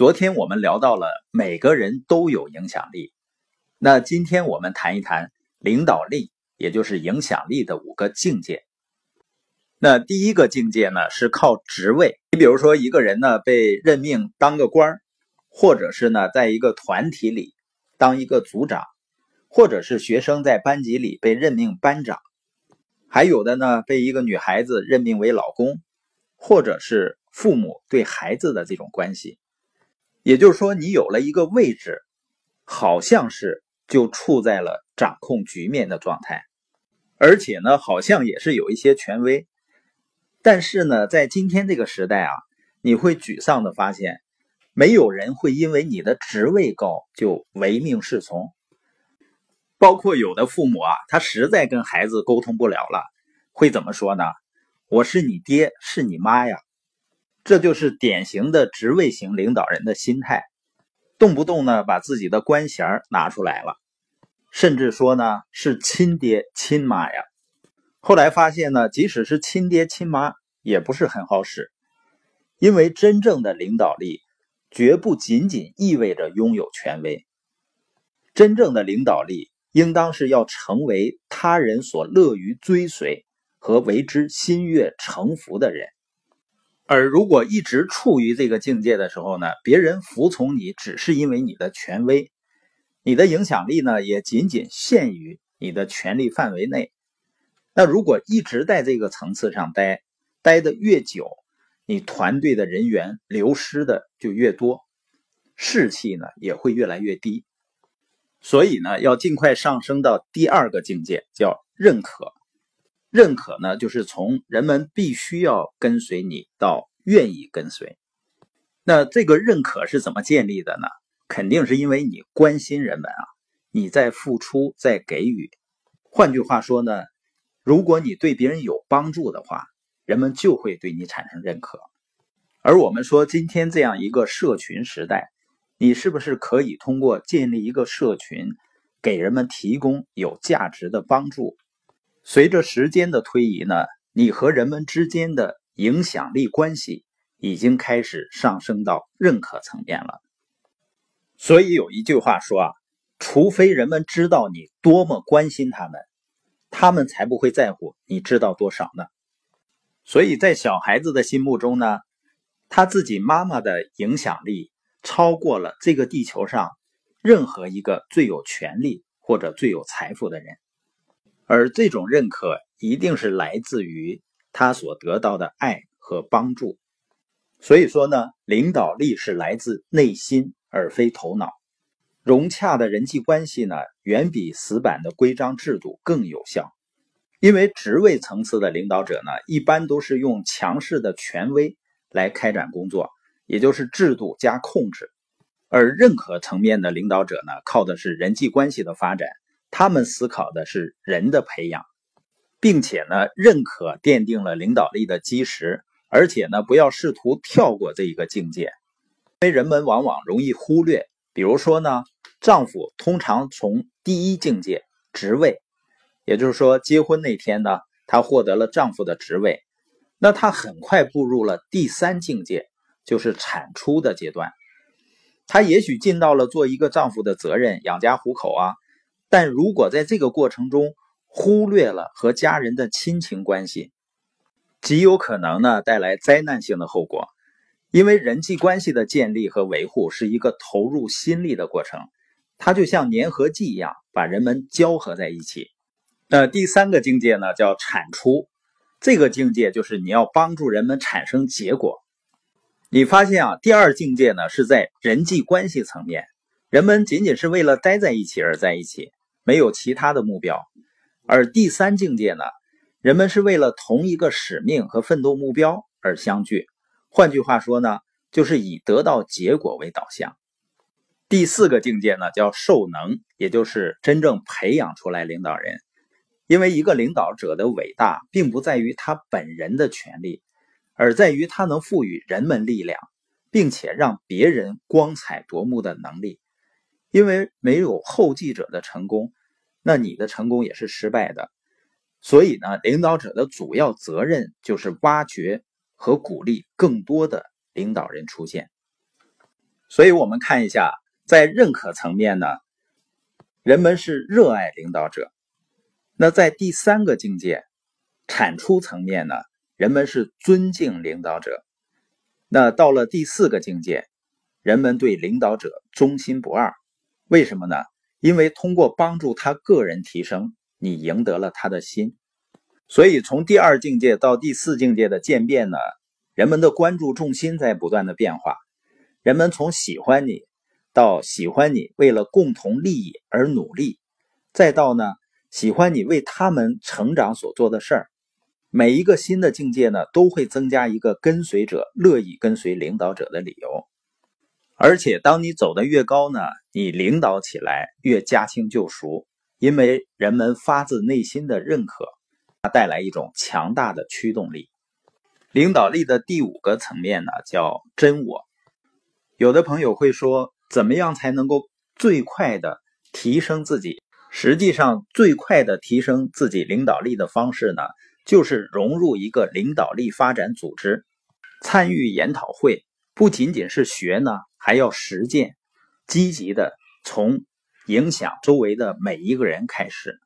昨天我们聊到了每个人都有影响力，那今天我们谈一谈领导力，也就是影响力的五个境界。那第一个境界呢是靠职位，你比如说一个人呢被任命当个官儿，或者是呢在一个团体里当一个组长，或者是学生在班级里被任命班长，还有的呢被一个女孩子任命为老公，或者是父母对孩子的这种关系。也就是说，你有了一个位置，好像是就处在了掌控局面的状态，而且呢，好像也是有一些权威。但是呢，在今天这个时代啊，你会沮丧的发现，没有人会因为你的职位高就唯命是从。包括有的父母啊，他实在跟孩子沟通不了了，会怎么说呢？我是你爹，是你妈呀。这就是典型的职位型领导人的心态，动不动呢把自己的官衔拿出来了，甚至说呢是亲爹亲妈呀。后来发现呢，即使是亲爹亲妈也不是很好使，因为真正的领导力绝不仅仅意味着拥有权威，真正的领导力应当是要成为他人所乐于追随和为之心悦诚服的人。而如果一直处于这个境界的时候呢，别人服从你只是因为你的权威，你的影响力呢也仅仅限于你的权力范围内。那如果一直在这个层次上待，待的越久，你团队的人员流失的就越多，士气呢也会越来越低。所以呢，要尽快上升到第二个境界，叫认可。认可呢，就是从人们必须要跟随你到愿意跟随。那这个认可是怎么建立的呢？肯定是因为你关心人们啊，你在付出，在给予。换句话说呢，如果你对别人有帮助的话，人们就会对你产生认可。而我们说，今天这样一个社群时代，你是不是可以通过建立一个社群，给人们提供有价值的帮助？随着时间的推移呢，你和人们之间的影响力关系已经开始上升到认可层面了。所以有一句话说啊，除非人们知道你多么关心他们，他们才不会在乎你知道多少呢。所以在小孩子的心目中呢，他自己妈妈的影响力超过了这个地球上任何一个最有权力或者最有财富的人。而这种认可一定是来自于他所得到的爱和帮助，所以说呢，领导力是来自内心而非头脑。融洽的人际关系呢，远比死板的规章制度更有效。因为职位层次的领导者呢，一般都是用强势的权威来开展工作，也就是制度加控制；而认可层面的领导者呢，靠的是人际关系的发展。他们思考的是人的培养，并且呢，认可奠定了领导力的基石，而且呢，不要试图跳过这一个境界，因为人们往往容易忽略。比如说呢，丈夫通常从第一境界职位，也就是说，结婚那天呢，她获得了丈夫的职位，那她很快步入了第三境界，就是产出的阶段。她也许尽到了做一个丈夫的责任，养家糊口啊。但如果在这个过程中忽略了和家人的亲情关系，极有可能呢带来灾难性的后果。因为人际关系的建立和维护是一个投入心力的过程，它就像粘合剂一样，把人们交合在一起。那第三个境界呢，叫产出。这个境界就是你要帮助人们产生结果。你发现啊，第二境界呢是在人际关系层面，人们仅仅是为了待在一起而在一起。没有其他的目标，而第三境界呢？人们是为了同一个使命和奋斗目标而相聚。换句话说呢，就是以得到结果为导向。第四个境界呢，叫授能，也就是真正培养出来领导人。因为一个领导者的伟大，并不在于他本人的权利，而在于他能赋予人们力量，并且让别人光彩夺目的能力。因为没有后继者的成功，那你的成功也是失败的。所以呢，领导者的主要责任就是挖掘和鼓励更多的领导人出现。所以，我们看一下，在认可层面呢，人们是热爱领导者；那在第三个境界，产出层面呢，人们是尊敬领导者；那到了第四个境界，人们对领导者忠心不二。为什么呢？因为通过帮助他个人提升，你赢得了他的心。所以，从第二境界到第四境界的渐变呢，人们的关注重心在不断的变化。人们从喜欢你，到喜欢你为了共同利益而努力，再到呢喜欢你为他们成长所做的事儿。每一个新的境界呢，都会增加一个跟随者乐意跟随领导者的理由。而且，当你走得越高呢，你领导起来越驾轻就熟，因为人们发自内心的认可，它带来一种强大的驱动力。领导力的第五个层面呢，叫真我。有的朋友会说，怎么样才能够最快的提升自己？实际上，最快的提升自己领导力的方式呢，就是融入一个领导力发展组织，参与研讨会，不仅仅是学呢，还要实践，积极的从影响周围的每一个人开始。